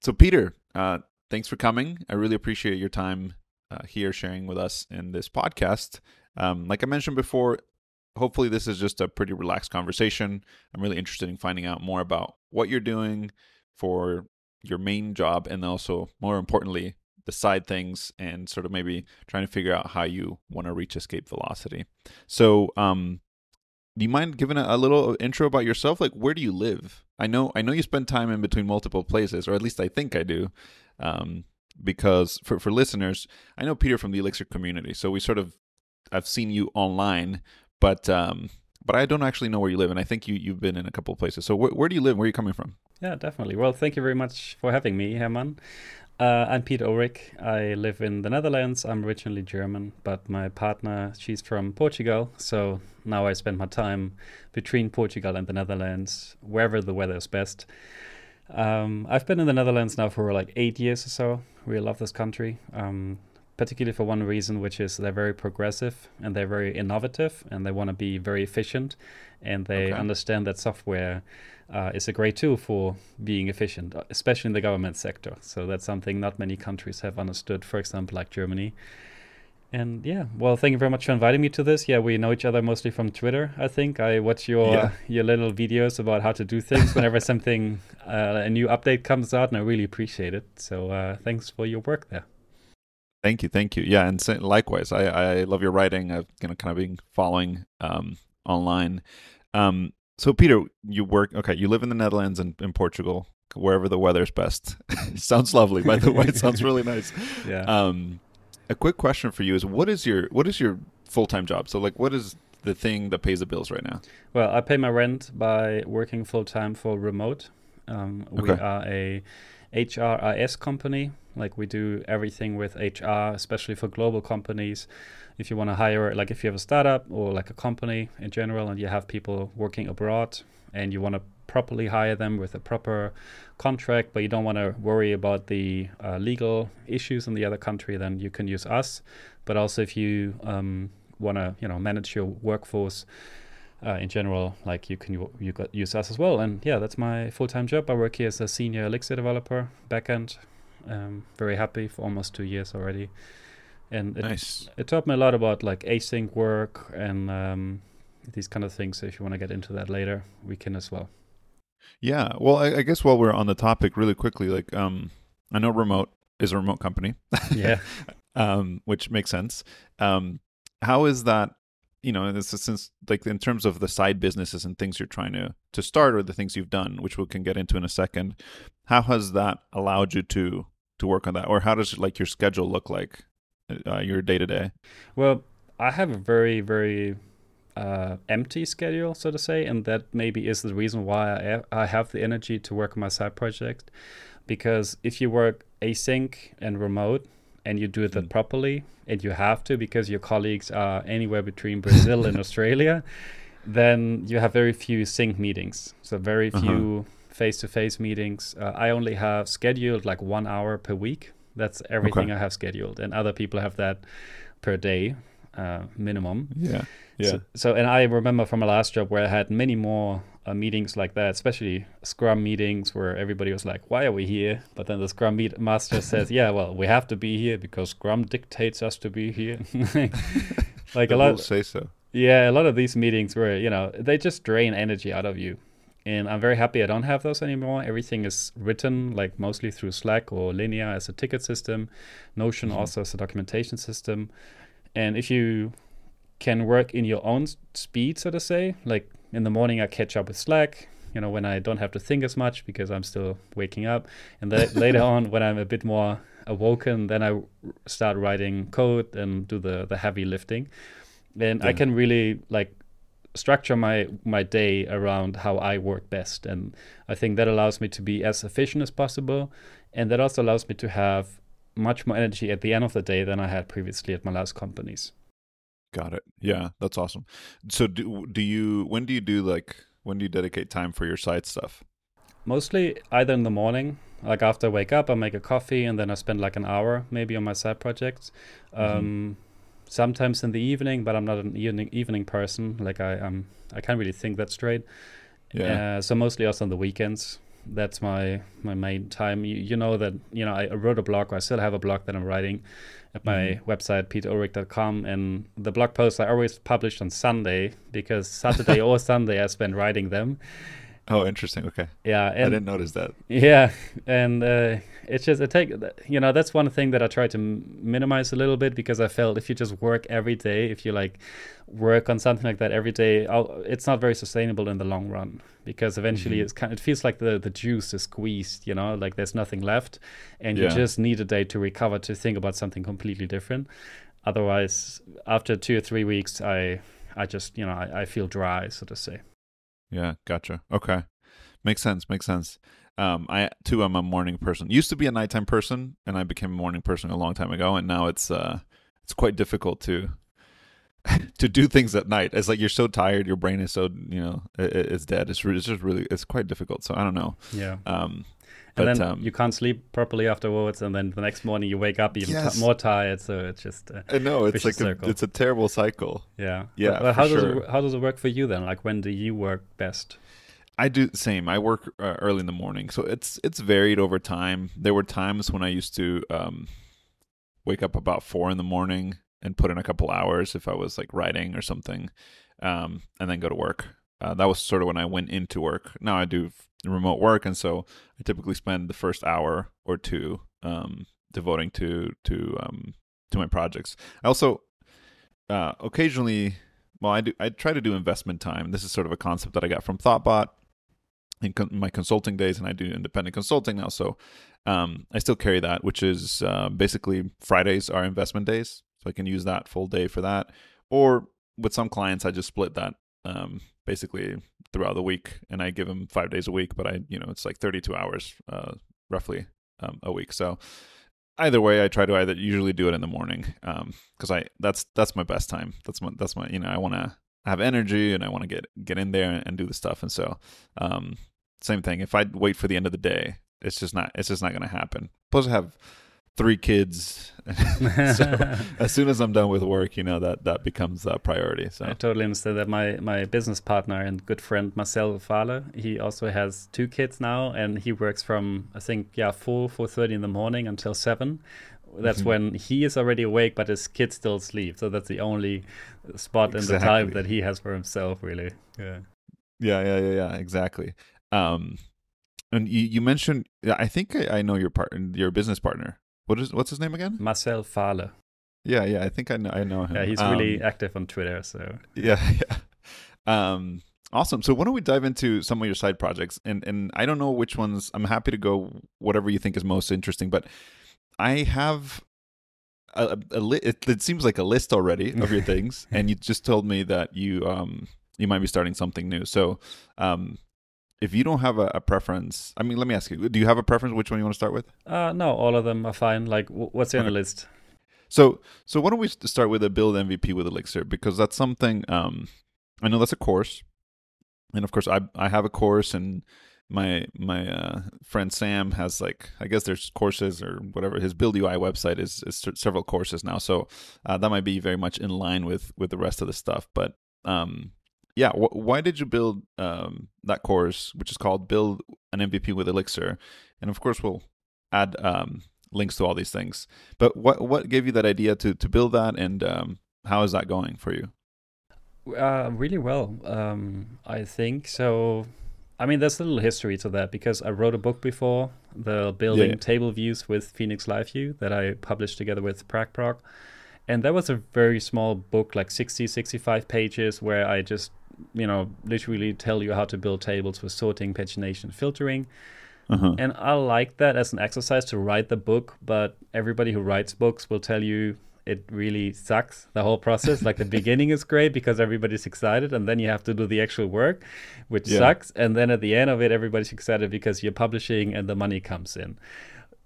so Peter, uh, thanks for coming. I really appreciate your time uh, here sharing with us in this podcast. Um, like I mentioned before, hopefully this is just a pretty relaxed conversation. I'm really interested in finding out more about what you're doing for your main job and also more importantly the side things and sort of maybe trying to figure out how you want to reach escape velocity. So, um, do you mind giving a, a, little intro about yourself? Like, where do you live? I know, I know you spend time in between multiple places, or at least I think I do. Um, because for for listeners, I know Peter from the Elixir community, so we sort of I've seen you online, but um, but I don't actually know where you live, and I think you you've been in a couple of places. So wh- where do you live? Where are you coming from? Yeah, definitely. Well, thank you very much for having me, German. Uh, I'm Pete Ullrich. I live in the Netherlands. I'm originally German, but my partner, she's from Portugal. So now I spend my time between Portugal and the Netherlands, wherever the weather is best. Um, I've been in the Netherlands now for like eight years or so. Really love this country, um, particularly for one reason, which is they're very progressive and they're very innovative and they want to be very efficient and they okay. understand that software uh, is a great tool for being efficient, uh, especially in the government sector. So that's something not many countries have understood, for example, like Germany. And yeah, well, thank you very much for inviting me to this. Yeah, we know each other mostly from Twitter. I think I watch your yeah. your little videos about how to do things whenever something uh, a new update comes out, and I really appreciate it. So uh, thanks for your work there. Thank you, thank you. Yeah, and likewise, I I love your writing. I've you know kind of been following um, online. Um, so Peter, you work okay. You live in the Netherlands and in Portugal, wherever the weather's best. sounds lovely, by the way. It sounds really nice. Yeah. Um, a quick question for you is what is your what is your full time job? So like, what is the thing that pays the bills right now? Well, I pay my rent by working full time for remote. Um, okay. We are a HRIS company. Like we do everything with HR, especially for global companies if you want to hire, like if you have a startup or like a company in general, and you have people working abroad, and you want to properly hire them with a proper contract, but you don't want to worry about the uh, legal issues in the other country, then you can use us. But also, if you um, want to, you know, manage your workforce uh, in general, like you can you got use us as well. And yeah, that's my full time job. I work here as a senior Elixir developer, backend. Um, very happy for almost two years already and it, nice. it taught me a lot about like async work and um, these kind of things. So if you want to get into that later, we can as well. Yeah, well, I, I guess while we're on the topic, really quickly, like um, I know remote is a remote company. yeah, um, which makes sense. Um, how is that? You know, this is since like in terms of the side businesses and things you're trying to to start or the things you've done, which we can get into in a second. How has that allowed you to to work on that, or how does like your schedule look like uh, your day to day? Well, I have a very very uh, empty schedule, so to say, and that maybe is the reason why I, I have the energy to work on my side project. Because if you work async and remote, and you do that mm. properly, and you have to because your colleagues are anywhere between Brazil and Australia, then you have very few sync meetings. So very uh-huh. few face to face meetings. Uh, I only have scheduled like one hour per week that's everything okay. I have scheduled, and other people have that per day uh, minimum. Yeah, yeah. So, so, and I remember from my last job where I had many more uh, meetings like that, especially Scrum meetings where everybody was like, "Why are we here?" But then the Scrum meet master says, "Yeah, well, we have to be here because Scrum dictates us to be here." like a lot. Say so. Yeah, a lot of these meetings where you know they just drain energy out of you and I'm very happy I don't have those anymore. Everything is written like mostly through Slack or Linear as a ticket system, Notion mm-hmm. also as a documentation system. And if you can work in your own speed, so to say, like in the morning I catch up with Slack, you know, when I don't have to think as much because I'm still waking up. And then later on, when I'm a bit more awoken, then I start writing code and do the, the heavy lifting. And yeah. I can really like structure my my day around how I work best, and I think that allows me to be as efficient as possible, and that also allows me to have much more energy at the end of the day than I had previously at my last companies. Got it. Yeah, that's awesome. So do do you when do you do like when do you dedicate time for your side stuff? Mostly either in the morning, like after I wake up, I make a coffee and then I spend like an hour maybe on my side projects. Mm-hmm. Um, sometimes in the evening, but I'm not an evening evening person. Like I um I can't really think that straight. Yeah. Uh, so mostly also on the weekends. that's my my main time. You, you know that you know I wrote a blog. I still have a blog that I'm writing at my mm-hmm. website peterullrich.com, and the blog posts I always published on Sunday because Saturday or Sunday I spend writing them. Oh, interesting. Okay. Yeah, and, I didn't notice that. Yeah, and uh, it's just it take you know that's one thing that I try to minimize a little bit because I felt if you just work every day, if you like work on something like that every day, it's not very sustainable in the long run because eventually mm-hmm. it's kind. Of, it feels like the the juice is squeezed. You know, like there's nothing left, and yeah. you just need a day to recover to think about something completely different. Otherwise, after two or three weeks, I I just you know I, I feel dry, so to say. Yeah, gotcha. Okay. Makes sense. Makes sense. Um, I too am a morning person. Used to be a nighttime person, and I became a morning person a long time ago. And now it's uh, it's quite difficult to to do things at night. It's like you're so tired, your brain is so you know it, it's dead. It's, re- it's just really it's quite difficult. So I don't know. Yeah. Um, and but, then um, you can't sleep properly afterwards, and then the next morning you wake up even yes. t- more tired. So it's just uh, I know it's like a, it's a terrible cycle. Yeah, yeah. But, but how does it, how does it work for you then? Like when do you work best? I do the same. I work uh, early in the morning, so it's it's varied over time. There were times when I used to um, wake up about four in the morning and put in a couple hours if I was like writing or something, um, and then go to work. Uh, that was sort of when I went into work. Now I do remote work, and so I typically spend the first hour or two um, devoting to to um, to my projects. I also uh, occasionally, well, I do I try to do investment time. This is sort of a concept that I got from Thoughtbot in con- my consulting days, and I do independent consulting now. So um, I still carry that, which is uh, basically Fridays are investment days, so I can use that full day for that. Or with some clients, I just split that um, basically throughout the week, and I give them five days a week. But I, you know, it's like 32 hours roughly um, a week. So either way, I try to either usually do it in the morning because um, I that's that's my best time. That's my that's my you know I want to have energy and I want to get get in there and do the stuff. And so um, same thing. If I wait for the end of the day, it's just not it's just not going to happen. Plus, I have three kids. so as soon as I'm done with work, you know that that becomes a priority. So I totally understand that. My my business partner and good friend Marcel Fahle, he also has two kids now, and he works from I think yeah four four thirty in the morning until seven. That's mm-hmm. when he is already awake, but his kids still sleep. So that's the only spot exactly. in the time that he has for himself, really. Yeah. Yeah, yeah, yeah, yeah. Exactly. Um, and you, you mentioned, I think I, I know your partner, your business partner. What is what's his name again? Marcel Fahle. Yeah, yeah, I think I know I know him. Yeah, he's um, really active on Twitter, so Yeah, yeah. Um awesome. So why don't we dive into some of your side projects? And and I don't know which ones I'm happy to go whatever you think is most interesting, but I have a, a li- it, it seems like a list already of your things and you just told me that you um you might be starting something new. So um if you don't have a, a, preference, I mean, let me ask you: Do you have a preference? Which one you want to start with? Uh, no, all of them are fine. Like, what's on the list? So, so why don't we start with a build MVP with Elixir because that's something. Um, I know that's a course, and of course, I I have a course, and my my uh, friend Sam has like I guess there's courses or whatever. His Build UI website is, is several courses now, so uh, that might be very much in line with with the rest of the stuff. But um, yeah, wh- why did you build um, that course, which is called "Build an MVP with Elixir"? And of course, we'll add um, links to all these things. But what what gave you that idea to to build that, and um, how is that going for you? Uh, really well, um, I think. So, I mean, there's a little history to that because I wrote a book before, the building yeah, table views with Phoenix Live View that I published together with PragProg. And that was a very small book, like 60, 65 pages, where I just you know, literally tell you how to build tables with sorting, pagination, filtering. Uh-huh. And I like that as an exercise to write the book, but everybody who writes books will tell you it really sucks the whole process like the beginning is great because everybody's excited and then you have to do the actual work which yeah. sucks and then at the end of it everybody's excited because you're publishing and the money comes in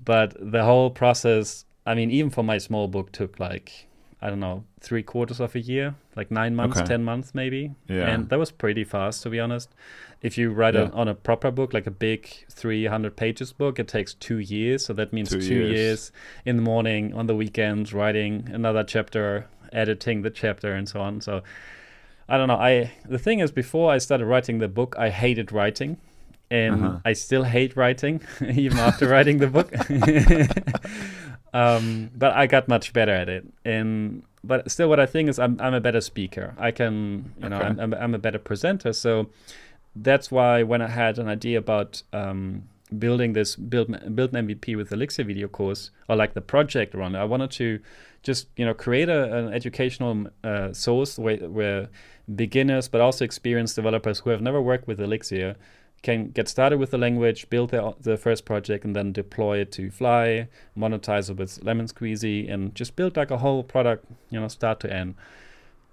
but the whole process i mean even for my small book took like I don't know, three quarters of a year, like nine months, okay. 10 months maybe. Yeah. And that was pretty fast, to be honest. If you write yeah. a, on a proper book, like a big 300 pages book, it takes two years. So that means two, two years. years in the morning, on the weekends, writing another chapter, editing the chapter, and so on. So I don't know. I The thing is, before I started writing the book, I hated writing. and Uh-huh. I still hate writing even after writing the book. um, but I got much better at it, and but still, what I think is I'm I'm a better speaker. I can you know I'm, I'm I'm a better presenter. So that's why when I had an idea about um, building this build build an MVP with Elixir video course or like the project around it, I wanted to just you know create a, an educational uh, source where, where beginners but also experienced developers who have never worked with Elixir can get started with the language, build their, their first project, and then deploy it to Fly, monetize it with Lemon Squeezy, and just build like a whole product, you know, start to end.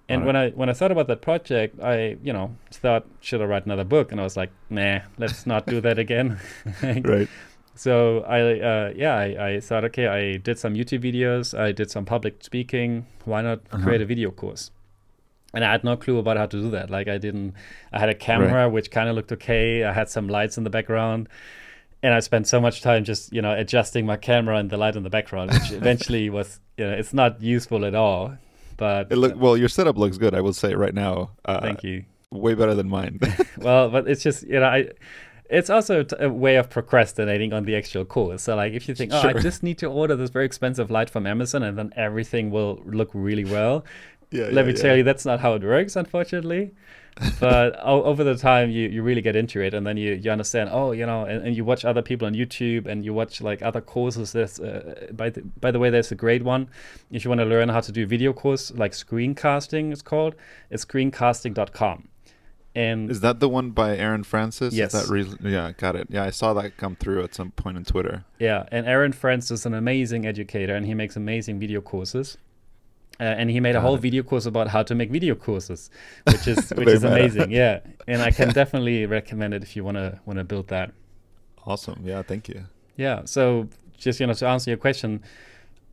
And when I when I thought about that project, I you know thought should I write another book, and I was like, nah, let's not do that again. Right. So I, uh, yeah, I, I thought, okay, I did some YouTube videos, I did some public speaking. Why not Uh-huh. create a video course? And I had no clue about how to do that. Like I didn't, I had a camera which kind of looked okay. I had some lights in the background, and I spent so much time just you know adjusting my camera and the light in the background, which eventually was, you know, it's not useful at all. But It look well. Your setup looks good. I will say right now. Uh, thank you. Way better than mine. well, but it's just you know I. It's also a way of procrastinating on the actual course. So, like, if you think, "Oh, I just need to order this very expensive light from Amazon, and then everything will look really well," yeah. let me tell you, that's not how it works, unfortunately. but over the time, you, you really get into it, and then you, you understand. Oh, you know, and, and you watch other people on YouTube, and you watch like other courses. There's uh, by the, by the way, there's a great one if you want to learn how to do video course, like screencasting. It's called. It's screencasting.com. And Is that the one by Aaron Francis? Yes. Is that re- yeah, got it. Yeah, I saw that come through at some point on Twitter. Yeah, and Aaron Francis is an amazing educator, and he makes amazing video courses. Uh, and he made a whole video course about how to make video courses, which is which is amazing. Yeah, and I can definitely recommend it if you wanna wanna build that. Awesome. Yeah, thank you. Yeah. So just you know to answer your question,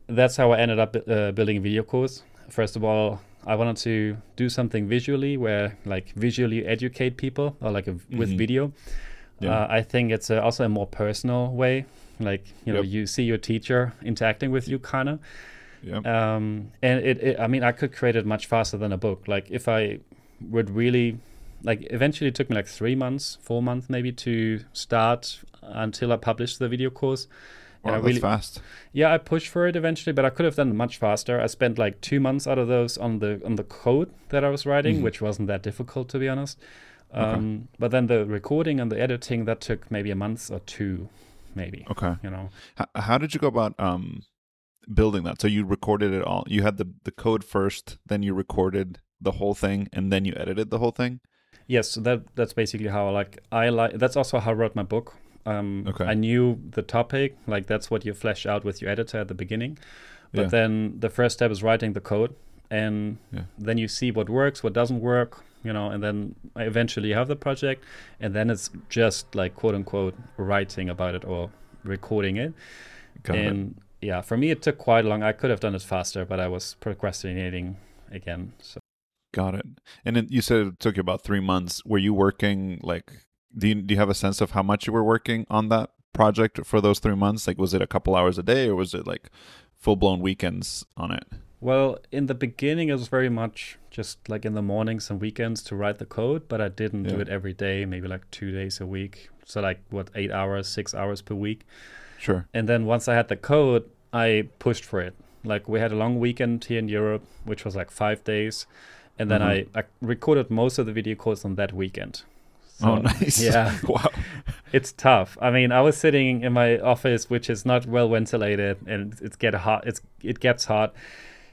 that's how I ended up uh, building a video course. First of all, I wanted to do something visually where like visually educate people or like a, with Mhm. video. Yeah. Uh, I think it's a, also a more personal way. Like you know, Yep. you see your teacher interacting with you, kind of. Yeah. Um, and it, it, I mean, I could create it much faster than a book. Like if I would really, like, eventually it took me like three months, four months maybe to start until I published the video course. wow, I that's really- fast. Yeah, I pushed for it eventually, but I could have done it much faster. I spent like two months out of those on the on the code that I was writing, Mhm. which wasn't that difficult to be honest. Okay. Um, But then the recording and the editing that took maybe a month or two, maybe. Okay. You know. H- how did you go about um building that? So you recorded it all. You had the the code first, then you recorded the whole thing, and then you edited the whole thing. Yes, so that that's basically how I like I like. That's also how I wrote my book. Um, Okay. I knew the topic, like that's what you flesh out with your editor at the beginning. But Yeah. then the first step is writing the code, and Yeah. then you see what works, what doesn't work, you know, and then I eventually you have the project, and then it's just like quote unquote writing about it or recording it. Got it. Yeah, for me it took quite long. I could have done it faster, but I was procrastinating again. So Got it. And it, you said it took you about three months. Were you working like? Do you do you have a sense of how much you were working on that project for those three months? Like, was it a couple hours a day, or was it like full blown weekends on it? Well, in the beginning, it was very much just like in the mornings and weekends to write the code, but I didn't do it every day, maybe like two days a week. So, like, what, eight hours, six hours per week. Sure. And then once I had the code, I pushed for it. Like, we had a long weekend here in Europe, which was like five days. And then Mhm. I, I recorded most of the video calls on that weekend. oh, nice. Yeah. wow. It's tough. I mean, I was sitting in my office, which is not well ventilated, and it's get hot. It's it gets hot.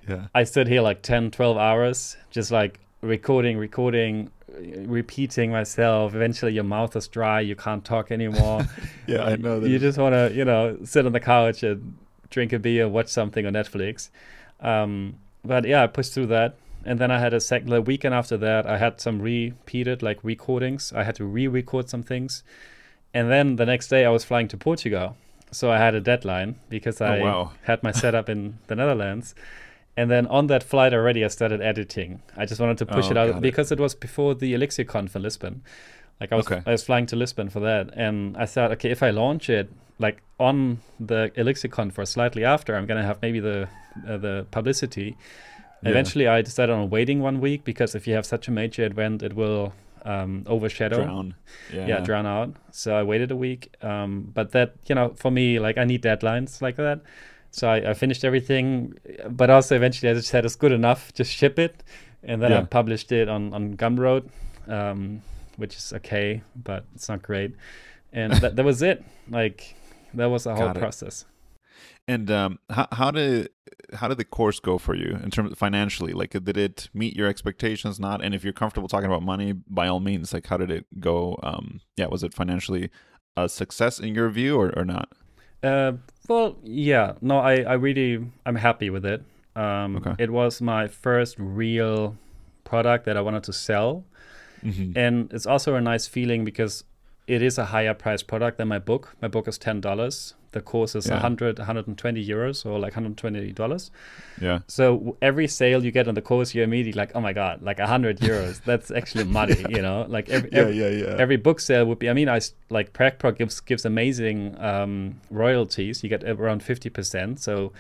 Yeah. I stood here like 10, 12 hours, just like recording, recording, repeating myself. Eventually, your mouth is dry. You can't talk anymore. Yeah, I know that. You just want to, you know, sit on the couch and drink a beer, watch something on Netflix. Um, but yeah, I pushed through that. And then I had a second the weekend after that, I had some repeated like recordings. I had to re record some things. And then the next day, I was flying to Portugal. So I had a deadline because I Oh, wow. had my setup in the Netherlands. And then on that flight already, I started editing. I just wanted to push Oh, it out because it was before the Elixir Conf in Lisbon. Like I was, Okay. I was flying to Lisbon for that, and I thought, okay, if I launch it like on the Elixir Conf or slightly after, I'm gonna have maybe the uh, the publicity. Yeah. Eventually, I decided on waiting one week because if you have such a major event, it will um, overshadow. Drown. Yeah. yeah, drown out. So I waited a week. Um, but that, you know, for me, like I need deadlines like that. So I, I finished everything, but also eventually I just said it's good enough, just ship it. And then I published it on, on Gumroad, um, which is okay, but it's not great. And that, that was it. Like that was the whole Got it. process. And um, how how did how did the course go for you in terms of financially? Like, did it meet your expectations? Not, and if you're comfortable talking about money, by all means. Like, how did it go? Um, yeah, was it financially a success in your view, or, or not? Uh, well, yeah, no, I, I really, I'm happy with it. Um, Okay. It was my first real product that I wanted to sell. Mm-hmm. And it's also a nice feeling because it is a higher priced product than my book. My book is $10. The course is Yeah. 100, 120 euros or like $120. Yeah, So every sale you get on the course, you're immediately like, oh my God, like 100 euros. That's actually money, you know? Like every, every, yeah, yeah. every book sale would be i mean I like PragProg gives gives amazing um, royalties you get around 50% so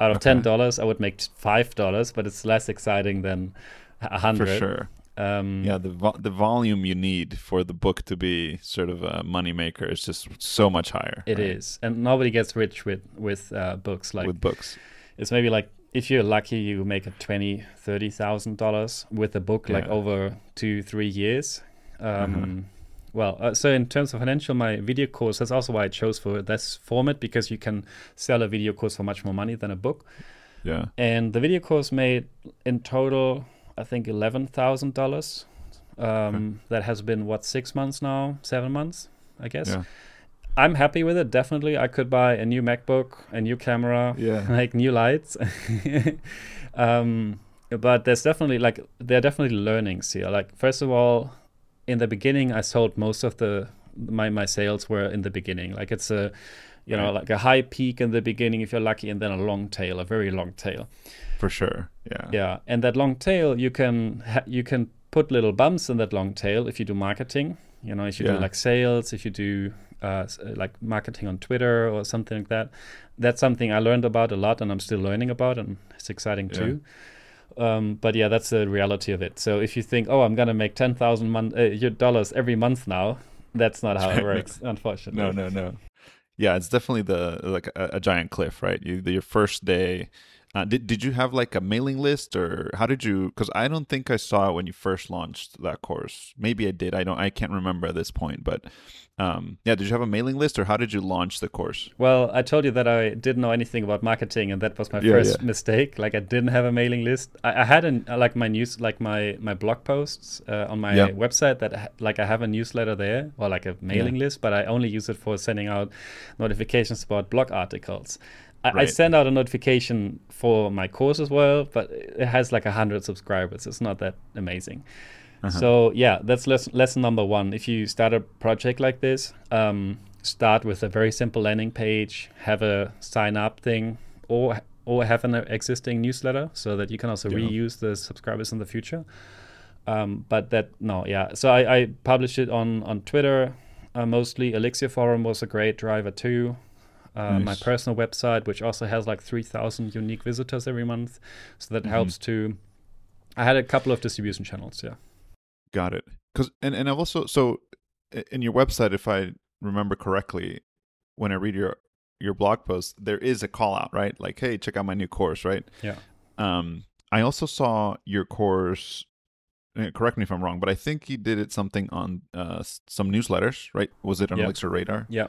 out of Okay. $10 i would make $5 but it's less exciting than a hundred. for 100 sure. Um, Yeah, the vo- the volume you need for the book to be sort of a moneymaker is just so much higher. It right? is, and nobody gets rich with with uh, books. Like with books. it's maybe like if you're lucky, you make a twenty, thirty thousand dollars with a book like Yeah. Uh-huh. over two, three years. Um, Well, uh, so in terms of financial, my video course that's also why I chose for this format because you can sell a video course for much more money than a book. Yeah. And the video course made in total, I think, eleven thousand dollars. Um, That has been what six months now, seven months, I guess. Yeah. I'm happy with it. Definitely, I could buy a new MacBook, a new camera, Yeah. like new lights. um, but there's definitely like there are definitely learnings here. Like first of all, in the beginning, I sold most of the my my sales were in the beginning. Like it's a you know like a high peak in the beginning if you're lucky, and then a long tail, a very long tail. For sure. Yeah. Yeah, and that long tail you can ha- you can put little bumps in that long tail if you do marketing. You know, if you Yeah. do like sales, if you do uh, uh, like marketing on Twitter or something like that. That's something I learned about a lot, and I'm still learning about, and it's exciting Yeah. too. Um, but yeah, that's the reality of it. So if you think, oh, I'm gonna make ten thousand mon- uh, dollars every month now, that's not how it works, unfortunately. No, no, no. Yeah, it's definitely the like a, a giant cliff, right? You the, your first day. Uh, did did you have like a mailing list or how did you? Because I don't think I saw it when you first launched that course. Maybe I did. I don't. I can't remember at this point. But um, yeah, did you have a mailing list or how did you launch the course? Well, I told you that I didn't know anything about marketing, and that was my Yeah, first yeah. mistake. Like I didn't have a mailing list. I, I had an like my news, like my my blog posts uh, on my Yeah. website. That like I have a newsletter there or like a mailing list, but I only use it for sending out notifications about blog articles. I, I send out a notification for my course as well, but it has like a hundred subscribers. It's not that amazing. Uh-huh. So yeah, that's les- lesson number one. If you start a project like this, um, start with a very simple landing page, have a sign up thing, or or have an existing newsletter so that you can also Yeah. reuse the subscribers in the future. Um, but that no, yeah. So I, I published it on on Twitter uh, mostly. Elixir Forum was a great driver too. Uh, My personal website, which also has like three thousand unique visitors every month, so that Mhm. helps to. I had a couple of distribution channels, yeah. Got it. Because and and I've also so in your website, if I remember correctly, when I read your your blog post, there is a call out, right? Like, hey, check out my new course, right? Yeah. Um, I also saw your course. uh, Correct me if I'm wrong, but I think you did it something on uh, some newsletters, right? Was it on Yeah. Elixir Radar? Yeah,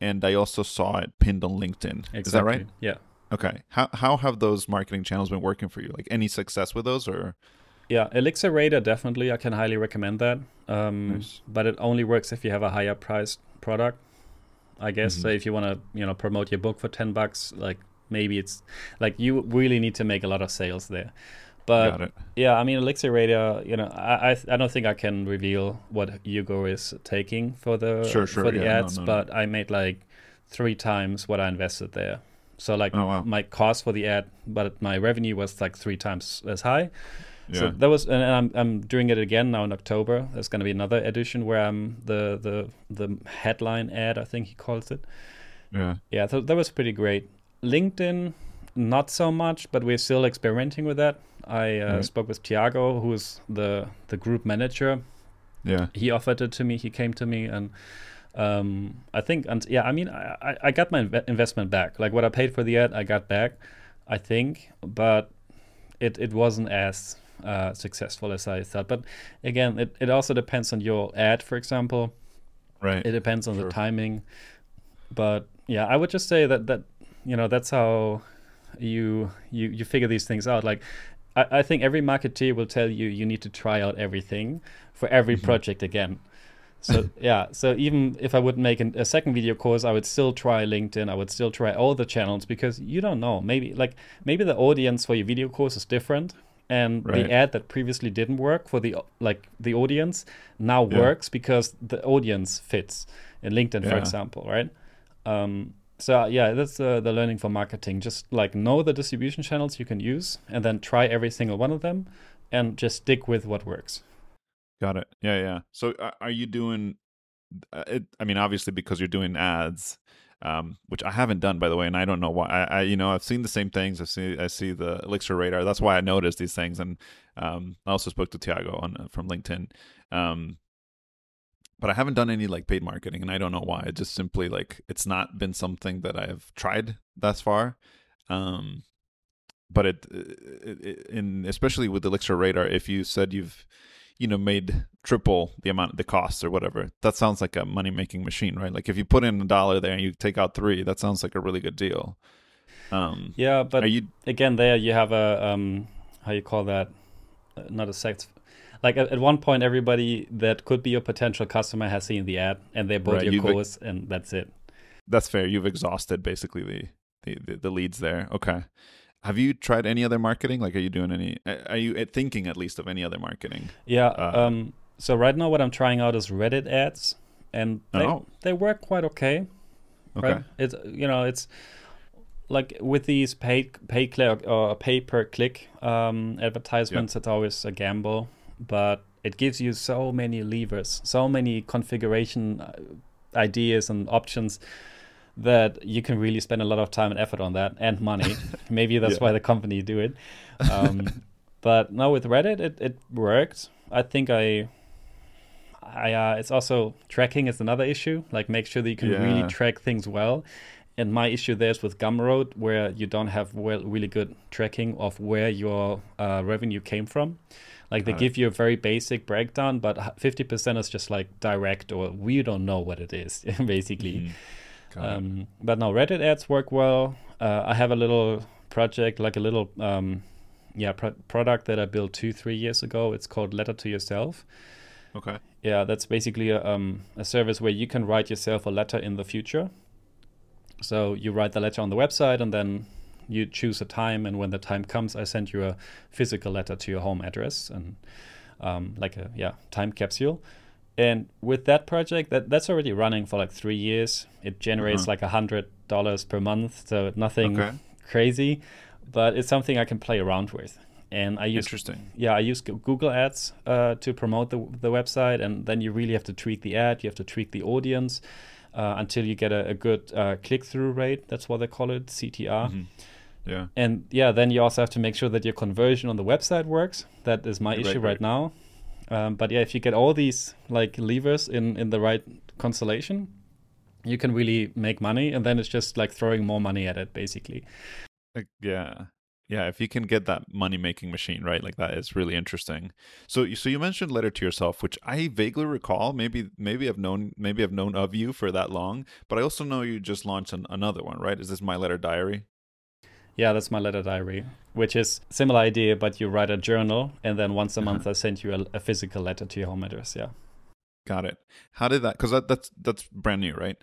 And I also saw it pinned on LinkedIn. exactly. Is that right? Yeah, Okay. How how have those marketing channels been working for you? Like any success with those, or yeah. Elixir Radar definitely. I can highly recommend that. Um, Nice. But it only works if you have a higher priced product, I guess. So Mhm. if you want to, you know, promote your book for ten bucks, like maybe it's like you really need to make a lot of sales there. But yeah, I mean Elixir Radar. You know, I I, I don't think I can reveal what Hugo is taking for the Sure, sure, for the yeah, ads, no, no. but I made like three times what I invested there. So like Oh wow. my cost for the ad, but my revenue was like three times as high. Yeah. So that was, and I'm I'm doing it again now in October. There's going to be another edition where I'm the the the headline ad, I think he calls it. yeah. Yeah, so that was pretty great. LinkedIn, not so much, but we're still experimenting with that. I uh, Right. spoke with Tiago, who's the the group manager Yeah. He offered it to me. He came to me, and um, I think, and yeah, I mean, I, I got my inv- investment back. Like what I paid for the ad, I got back, I think, but it it wasn't as uh, successful as I thought. But again, it, it also depends on your ad, for example. Right. It depends on Sure. the timing. But yeah, I would just say that that you know that's how you you you figure these things out. Like I, I think every marketeer will tell you you need to try out everything for every Mhm. project again. So yeah, so even if I would make an, a second video course, I would still try LinkedIn. I would still try all the channels because you don't know. Maybe like maybe the audience for your video course is different, and Right. the ad that previously didn't work for the like the audience now Yeah. works because the audience fits in LinkedIn, for example, right? Um, so uh, yeah, that's uh, the learning for marketing. Just like know the distribution channels you can use, and then try every single one of them, and just stick with what works. Got it. Yeah, yeah. So are you doing uh, it I mean obviously because you're doing ads um which I haven't done by the way and I don't know why I, I you know I've seen the same things I see I see the Elixir radar that's why I noticed these things and um I also spoke to Tiago on uh, from LinkedIn um but I haven't done any like paid marketing and I don't know why it just simply like it's not been something that I've tried thus far um but it, it, it in especially with Elixir radar if you said you've you know made triple the amount of the costs or whatever that sounds like a money making machine right like if you put in a dollar there and you take out three that sounds like a really good deal um Yeah, but you again, there you have a um, how you call that? Uh, Not a sex. Like at, at one point, everybody that could be your potential customer has seen the ad and they bought Right, your course, and that's it. that's fair you've exhausted basically the, the the the leads there okay have you tried any other marketing like are you doing any are you thinking at least of any other marketing Yeah. Uh, um. So right now, what I'm trying out is Reddit ads, and they Oh. they work quite okay. okay Right? It's you know it's like with these paid pay click or pay per click um, advertisements, it's always a gamble, but it gives you so many levers, so many configuration uh, ideas and options that you can really spend a lot of time and effort on that and money. Maybe that's Yeah. why the company do it. Um, but no, with Reddit, it, it worked. I think I. I, uh, it's also tracking is another issue. Like make sure that you can really track things well. And my issue there is with Gumroad, where you don't have well, really good tracking of where your uh, revenue came from. Like they it. give you a very basic breakdown, but fifty percent is just like direct, or we don't know what it is, basically. Mhm. Um, but no, Reddit ads work well. Uh, I have a little project, like a little um, yeah pro- product that I built two three years ago. It's called Letter to Yourself. okay Yeah, that's basically a, um, a service where you can write yourself a letter in the future. So you write the letter on the website, and then you choose a time, and when the time comes, I send you a physical letter to your home address, and um, like a yeah time capsule. And with that project, that that's already running for like three years. It generates Uh-huh. like a hundred dollars per month, so nothing okay crazy, but it's something I can play around with. And I use interesting yeah, I use Google Ads uh, to promote the the website, and then you really have to tweak the ad. You have to tweak the audience uh, until you get a, a good uh, click through rate. That's what they call it, CTR. Mhm. Yeah And yeah, then you also have to make sure that your conversion on the website works. That is my Right, issue right. right now. Um, but yeah, if you get all these like levers in in the right constellation, you can really make money. And then it's just like throwing more money at it, basically. Like, yeah yeah if you can get that money making machine right like that is really interesting so so you mentioned letter to yourself which i vaguely recall maybe maybe i've known maybe i've known of you for that long but i also know you just launched an, another one right is this my letter diary Yeah, that's my letter diary, which is similar idea, but you write a journal, and then once a Uh-huh. month I send you a, a physical letter to your home address. Yeah, got it how did that because that, that's that's brand new right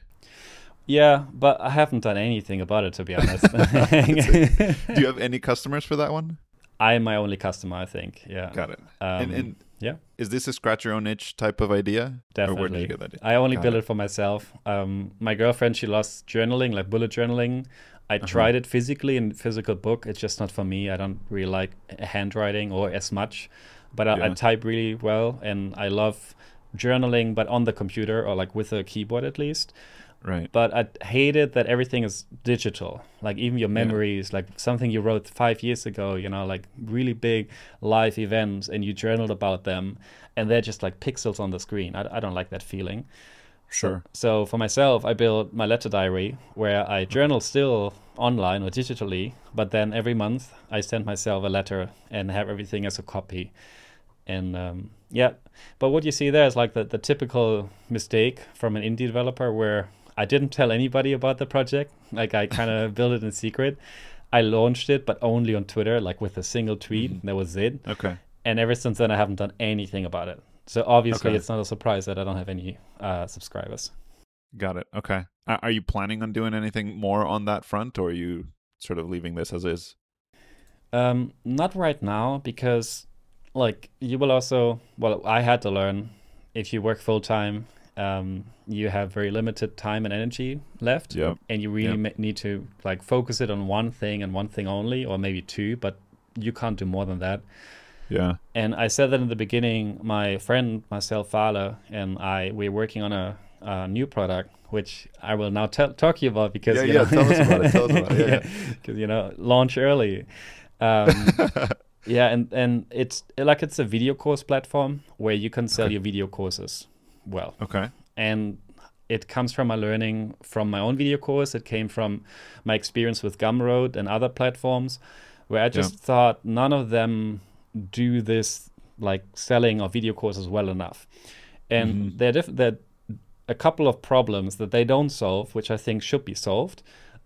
yeah, but I haven't done anything about it to be honest. do you have any customers for that one I'm my only customer, I think. Yeah, got it um, and, and yeah, is this a scratch your own itch type of idea or where did definitely. you get that idea? I only Got build it. it for myself. Um, my girlfriend, she loves journaling, like bullet journaling. I Uh-huh. tried it physically in physical book. It's just not for me. I don't really like handwriting or as much, but I, I type really well, and I love journaling, but on the computer or like with a keyboard at least. Right. But I hated that everything is digital. Like even your memories, yeah. like something you wrote five years ago, you know, like really big live events and you journaled about them and they're just like pixels on the screen. I, I don't like that feeling. Sure. So, for myself, I built my letter diary where I journal still online or digitally, but then every month I send myself a letter and have everything as a copy. And um, yeah, but what you see there is like the, the typical mistake from an indie developer where I didn't tell anybody about the project. Like I kind of built it in secret. I launched it, but only on Twitter, like with a single tweet. Mm-hmm. That was it. Okay. And ever since then, I haven't done anything about it. So obviously, okay. it's not a surprise that I don't have any uh, subscribers. Got it. Okay. Are you planning on doing anything more on that front, or are you sort of leaving this as is? Um, not right now, because like you will also. Well, I had to learn if you work full time um, you have very limited time and energy left yep. and you really yep. need to like focus it on one thing and one thing only or maybe two but you can't do more than that yeah and i said that in the beginning my friend Marcel Fahle and i we're working on a, a new product which i will now t- talk to you about because yeah, you yeah, know, tell us about it tell us about it yeah because yeah. you know launch early um, yeah and and it's like it's a video course platform where you can sell okay. your video courses well. Okay. And it comes from my learning from my own video course. It came from my experience with Gumroad and other platforms where I just yeah. thought none of them do this like selling of video courses well enough. And mm-hmm. there, diff- there are a couple of problems that they don't solve, which I think should be solved.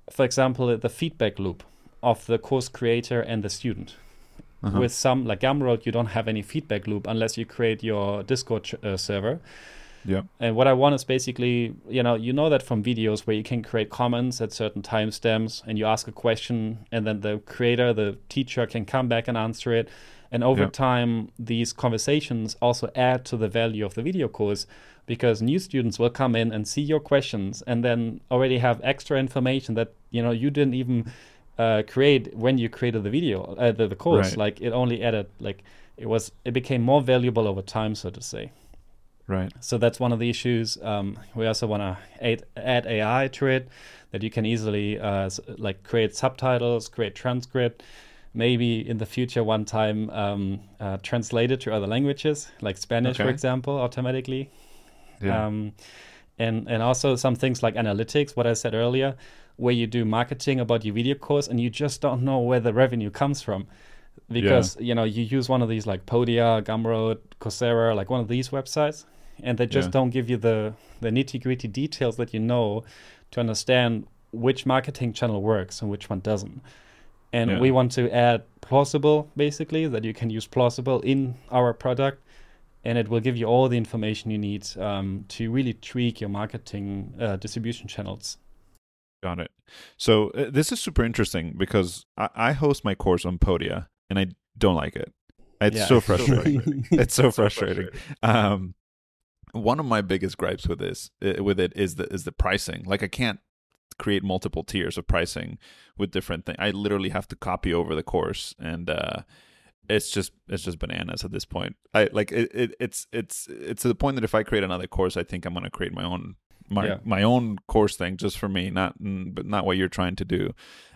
For example, the feedback loop of the course creator and the student. Uh-huh. With some, like Gumroad, you don't have any feedback loop unless you create your Discord uh, server yeah. And what I want is basically, you know, you know that from videos where you can create comments at certain timestamps and you ask a question and then the creator, the teacher can come back and answer it. And over yeah. time, these conversations also add to the value of the video course because new students will come in and see your questions and then already have extra information that, you know, you didn't even uh, create when you created the video, uh, the, the course. Right. Like it only added, like it was, it became more valuable over time, so to say. Right. So that's one of the issues. Um, we also want to add, add, AI to it, that you can easily uh, like create subtitles, create transcript, maybe in the future one time um, uh, translate it to other languages, like Spanish, okay. for example, automatically. Yeah. Um, and and also some things like analytics, what I said earlier, where you do marketing about your video course and you just don't know where the revenue comes from because yeah. you know you use one of these like Podia, Gumroad, Coursera, like one of these websites, and they just yeah. don't give you the the nitty gritty details that you know to understand which marketing channel works and which one doesn't. And yeah. we want to add plausible, basically, that you can use plausible in our product, and it will give you all the information you need um, to really tweak your marketing uh, distribution channels. Got it. So uh, this is super interesting because I, I host my course on Podia, and I don't like it. It's yeah. so frustrating. it's so frustrating. Um, one of my biggest gripes with this with it is the is the pricing. Like I can't create multiple tiers of pricing with different things. I literally have to copy over the course and uh it's just it's just bananas at this point. I like it, it it's it's it's to the point that if I create another course, I think I'm going to create my own my yeah. my own course thing just for me, not but not what you're trying to do.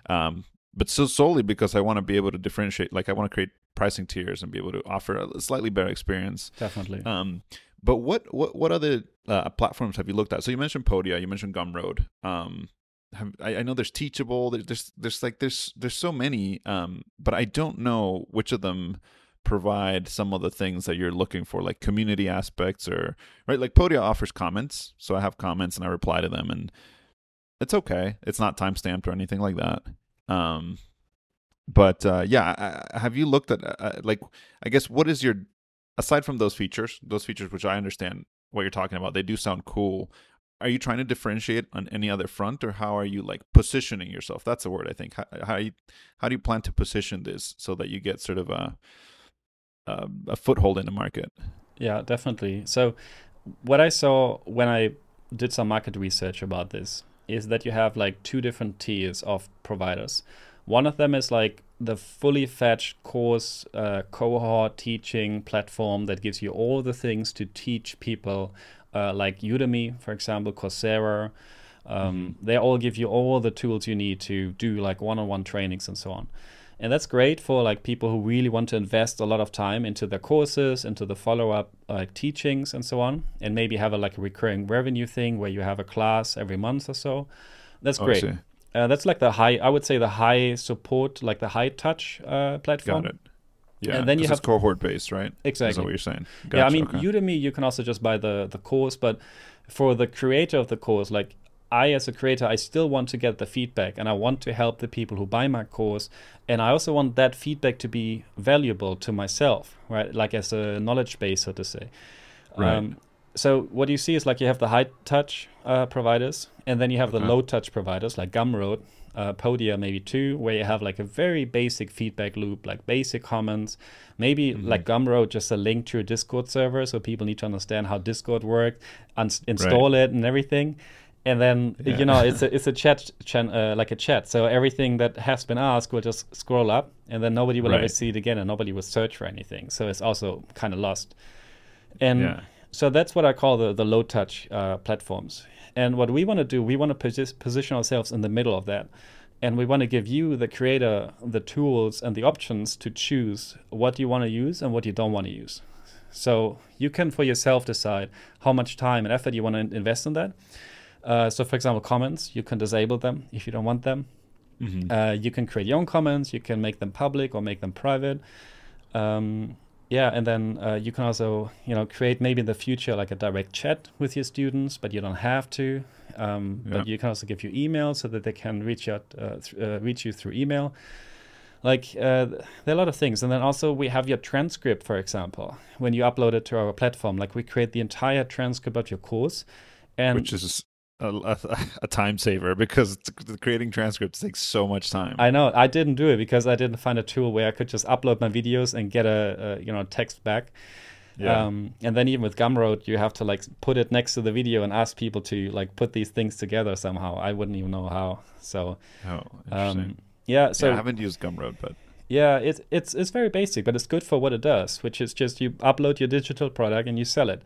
Um but so solely because I want to be able to differentiate like I want to create pricing tiers and be able to offer a slightly better experience. Definitely. Um but what what what other uh, platforms have you looked at? So you mentioned Podia, you mentioned Gumroad. Um, have, I, I, know there's Teachable. There's, there's like there's there's so many. Um, but I don't know which of them provide some of the things that you're looking for, like community aspects or right. Like Podia offers comments, so I have comments and I reply to them, and it's okay. It's not time stamped or anything like that. Um, but uh, yeah, I, have you looked at uh, like I guess what is your aside from those features, those features which I understand what you're talking about, they do sound cool. Are you trying to differentiate on any other front, or how are you like positioning yourself? That's the word I think. How how, you, how do you plan to position this so that you get sort of a a, a foothold in the market? Yeah, definitely. So, what I saw when I did some market research about this is that you have like two different tiers of providers. One of them is like the fully fledged course uh, cohort teaching platform that gives you all the things to teach people, uh, like Udemy, for example, Coursera, Um, Mhm. They all give you all the tools you need to do like one-on-one trainings and so on. And that's great for like people who really want to invest a lot of time into their courses, into the follow-up like teachings and so on, and maybe have a like a recurring revenue thing where you have a class every month or so. That's Oh, great. Uh, that's like the high, I would say the high support, like the high touch uh, platform. Got it. Yeah. And then you have- cohort based, right? Is that Exactly. what you're saying? yeah, I mean, okay. Udemy, you can also just buy the the course, but for the creator of the course, like I, as a creator, I still want to get the feedback, and I want to help the people who buy my course, and I also want that feedback to be valuable to myself, right? Like as a knowledge base, so to say. Um, Right. so what you see is like you have the high touch uh, providers, and then you have the low touch providers like Gumroad, uh, Podia, maybe two, where you have like a very basic feedback loop, like basic comments. Maybe Mhm. like Gumroad, just a link to your Discord server, so people need to understand how Discord works, uns- install it, and everything. And then Yeah. you know it's a it's a chat chan, uh, like a chat. So everything that has been asked will just scroll up, and then nobody will ever see it again, and nobody will search for anything. So it's also kind of lost. And Yeah. so that's what I call the, the low touch uh, platforms. And what we want to do, we want to posi- position ourselves in the middle of that. And we want to give you, the creator, the tools and the options to choose what you want to use and what you don't want to use. So you can for yourself decide how much time and effort you want to invest in that. Uh, so, for example, comments, you can disable them if you don't want them. Mhm. Uh, you can create your own comments. You can make them public or make them private. Um, yeah, and then uh, you can also, you know, create maybe in the future like a direct chat with your students, but you don't have to. Um, Yeah. But you can also give you email so that they can reach out, uh, th- uh, reach you through email. Like uh, there are a lot of things, and then also we have your transcript, for example, when you upload it to our platform. Like we create the entire transcript of your course, and Which is a, a, a time saver because creating transcripts takes so much time. I know I didn't do it because I didn't find a tool where I could just upload my videos and get a, a you know text back. yeah. Um, and then even with Gumroad, you have to like put it next to the video and ask people to like put these things together somehow. I wouldn't even know how. So oh, um, yeah, so yeah, I haven't used Gumroad, but yeah, it's it's it's very basic, but it's good for what it does, which is just you upload your digital product and you sell it.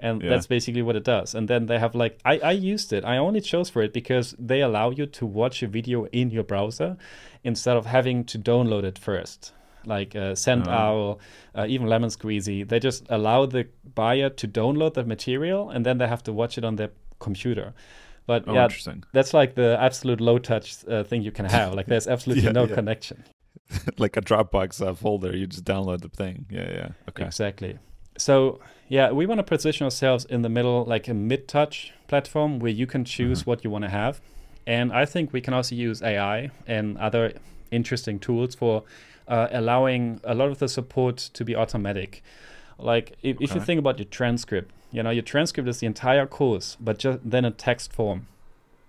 And Yeah. that's basically what it does. And then they have like I, I used it. I only chose for it because they allow you to watch a video in your browser instead of having to download it first. Like uh, SendOwl, uh, even Lemon Squeezy, they just allow the buyer to download the material and then they have to watch it on their computer. But oh, yeah, that's like the absolute low touch uh, thing you can have. Like there's absolutely Yeah, no yeah. connection. like a Dropbox uh, folder, you just download the thing. Yeah, yeah. Okay. Exactly. So yeah, we want to position ourselves in the middle, like a mid-touch platform where you can choose Mhm. what you want to have, and I think we can also use AI and other interesting tools for uh, allowing a lot of the support to be automatic. Like if, if you think about your transcript, you know, your transcript is the entire course, but just then a text form.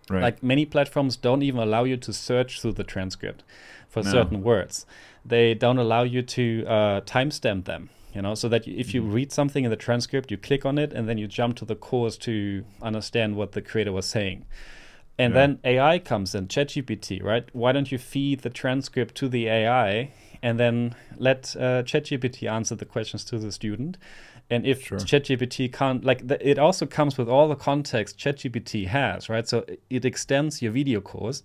Right. Like many platforms don't even allow you to search through the transcript for No. certain words. They don't allow you to uh, timestamp them. You know, so that if you Mhm. read something in the transcript, you click on it and then you jump to the course to understand what the creator was saying. And Yeah. then AI comes in, ChatGPT, right? Why don't you feed the transcript to the AI and then let uh, ChatGPT answer the questions to the student? And if Sure. ChatGPT can't, like, the, it also comes with all the context ChatGPT has, right? So it- it extends your video course.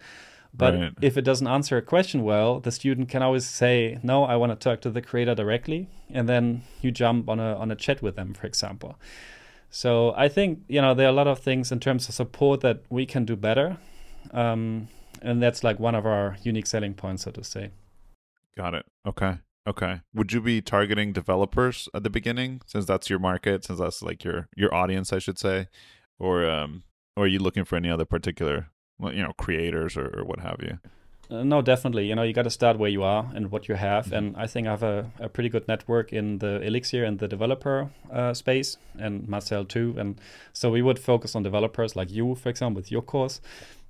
But Right. if it doesn't answer a question well, the student can always say, "No, I want to talk to the creator directly," and then you jump on a on a chat with them, for example. So I think you know there are a lot of things in terms of support that we can do better, um, and that's like one of our unique selling points, so to say. Got it. Okay. Okay. Would you be targeting developers at the beginning, since that's your market, since that's like your your audience, I should say, or um, or are you looking for any other particular, you know, creators or, or what have you? Uh, no, definitely. You know, you got to start where you are and what you have. Mhm. And I think I have a, a pretty good network in the Elixir and the developer uh, space, and Marcel too. And so we would focus on developers like you, for example, with your course,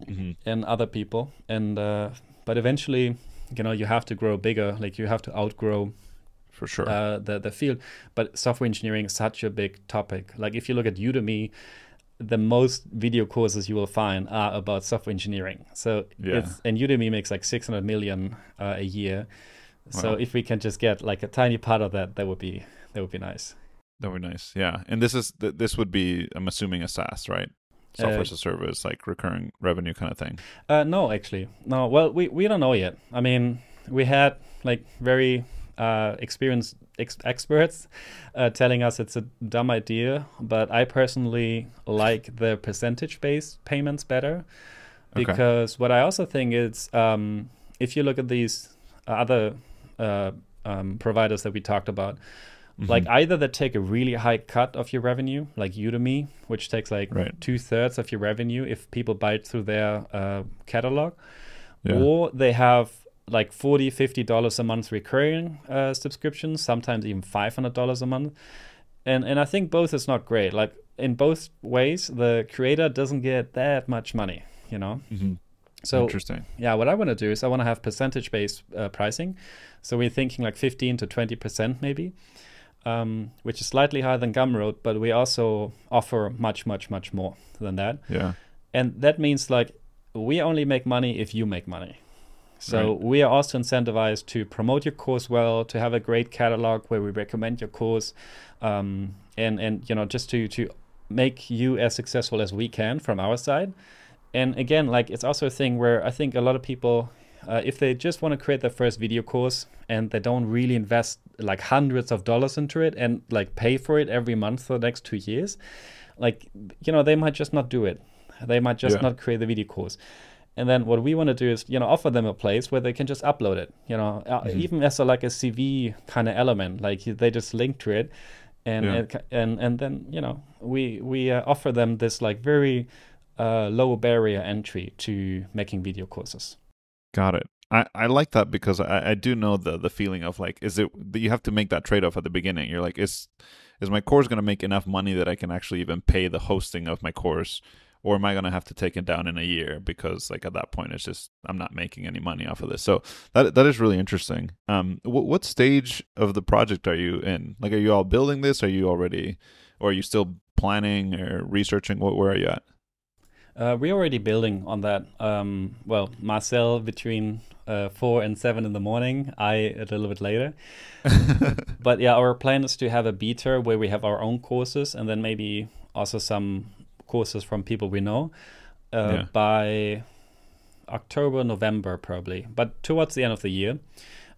Mm-hmm. and other people. And uh, but eventually, you know, you have to grow bigger. Like you have to outgrow For sure. uh, the the field. But software engineering is such a big topic. Like if you look at Udemy, the most video courses you will find are about software engineering. So Yeah. it's and Udemy makes like 600 million uh, a year. So Wow. if we can just get like a tiny part of that, that would be that would be nice. that would be nice. Yeah. And this is th- this would be, I'm assuming, a SaaS, right? software Uh, as a service, like recurring revenue kind of thing? Uh, no, actually, no. Well, we we don't know yet. I mean, we had like very uh, experienced ex- experts uh, telling us it's a dumb idea, but I personally like the percentage-based payments better Okay. because what I also think is um, if you look at these other uh, um, providers that we talked about, like Mhm. either they take a really high cut of your revenue, like Udemy, which takes like Right. two thirds of your revenue if people buy it through their uh, catalog, Yeah. or they have like 40 50 dollars a month recurring uh, subscriptions sometimes even 500 dollars a month and and i think both is not great like in both ways the creator doesn't get that much money you know Mhm. so Interesting. yeah what i want to do is i want to have percentage based uh, pricing so we're thinking like 15 to 20 percent maybe um, which is slightly higher than gumroad but we also offer much much much more than that Yeah. and that means like we only make money if you make money so Right. we are also incentivized to promote your course well to have a great catalog where we recommend your course um, and and you know just to to make you as successful as we can from our side and again like it's also a thing where i think a lot of people uh, if they just want to create their first video course and they don't really invest like hundreds of dollars into it and like pay for it every month for the next two years like you know they might just not do it they might just Yeah. not create the video course and then what we want to do is you know offer them a place where they can just upload it you know uh, Mhm. even as a like a cv kind of element like they just link to it and Yeah. it and and then you know we we uh, offer them this like very uh, low barrier entry to making video courses Got it. I, I like that because I, I do know the the feeling of like is it you have to make that trade off at the beginning. You're like is is my course going to make enough money that I can actually even pay the hosting of my course or am I going to have to take it down in a year because like at that point it's just I'm not making any money off of this. So that that is really interesting. Um what what stage of the project are you in? Like are you all building this? Are you already or are you still planning or researching what where are you at? uh, we're already building on that um, well marcel between uh, four and seven in the morning i a little bit later but yeah, our plan is to have a beta where we have our own courses and then maybe also some courses from people we know uh, Yeah. by October, November, probably, but towards the end of the year.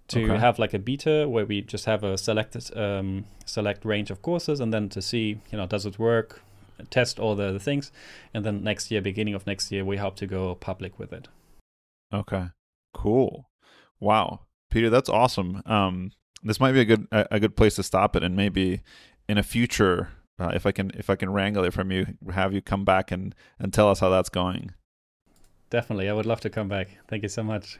To Okay. have like a beta where we just have a selected um, select range of courses, and then to see, you know, does it work, test all the, the things, and then next year, beginning of next year, we hope to go public with it. Okay. Cool. Wow. Peter, that's awesome. Um this might be a good a, a good place to stop it and maybe in a future uh, if I can if I can wrangle it from you have you come back and and tell us how that's going. Definitely, I would love to come back. Thank you so much.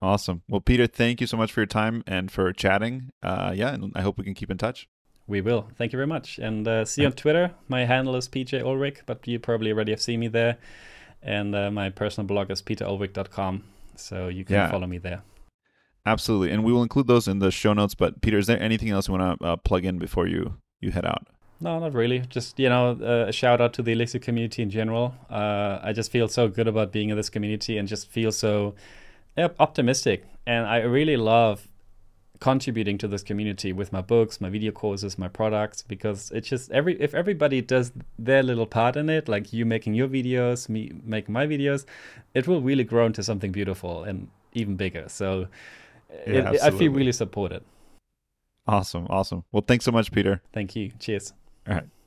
Awesome. Well, Peter, thank you so much for your time and for chatting. Uh yeah, and I hope we can keep in touch. We will. Thank you very much. And uh, see you on Twitter. My handle is PJ Ullrich, but you probably already have seen me there. And uh, my personal blog is peterullrich.com. So you can Yeah. follow me there. Absolutely. And we will include those in the show notes, but Peter, is there anything else you want to uh, plug in before you you head out? No, not really. Just, you know, uh, a shout out to the Elixir community in general. Uh, I just feel so good about being in this community and just feel so optimistic. And I really love contributing to this community with my books, my video courses, my products, because it's just every if everybody does their little part in it, like you making your videos, me making my videos, it will really grow into something beautiful and even bigger. So Yeah, it, I feel really supported. Awesome. Awesome. Well, thanks so much, Peter. Thank you. Cheers. All right.